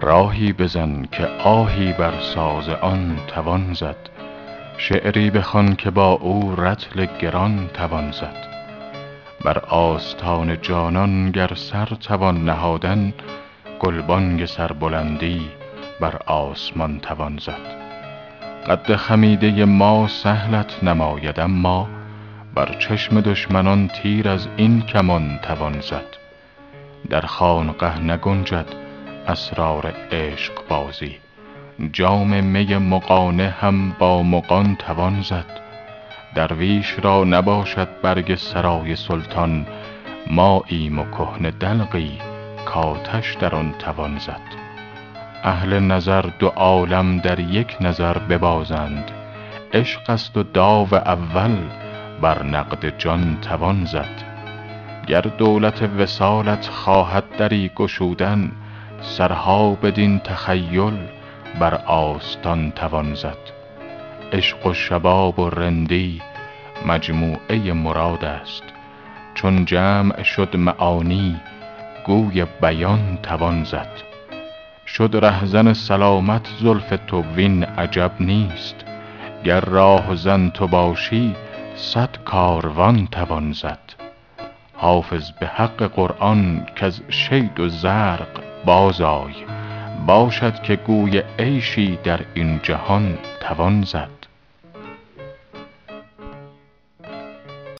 راهی بزن که آهی بر ساز آن توان زد. شعری بخوان که با او رطل گران توان زد. بر آستان جانان گر سر توان نهادن گلبانگ سربلندی بر آسمان توان زد. قد خمیده ما سهلت نماید اما بر چشم دشمنان تیر از این کمان توان زد. در خانقه نگنجد اسرار عشقبازی جام می مغانه هم با مغان توان زد. درویش را نباشد برگ سرای سلطان ماییم و کهنه دلقی کآتش در آن توان زد. اهل نظر دو عالم در یک نظر ببازند. عشق است و داو اول بر نقد جان توان زد. گر دولت وصالت خواهد دری گشودن سرها بدین تخیل بر آستان توان زد. عشق و شباب و رندی مجموعه مراد است. چون جمع شد معانی گوی بیان توان زد. شد رهزن سلامت زلف تو وین عجب نیست. گر راهزن تو باشی صد کاروان توان زد. حافظ به حق قرآن کز شید و زرق بازآی. باشد که گوی عیشی در این جهان توان زد.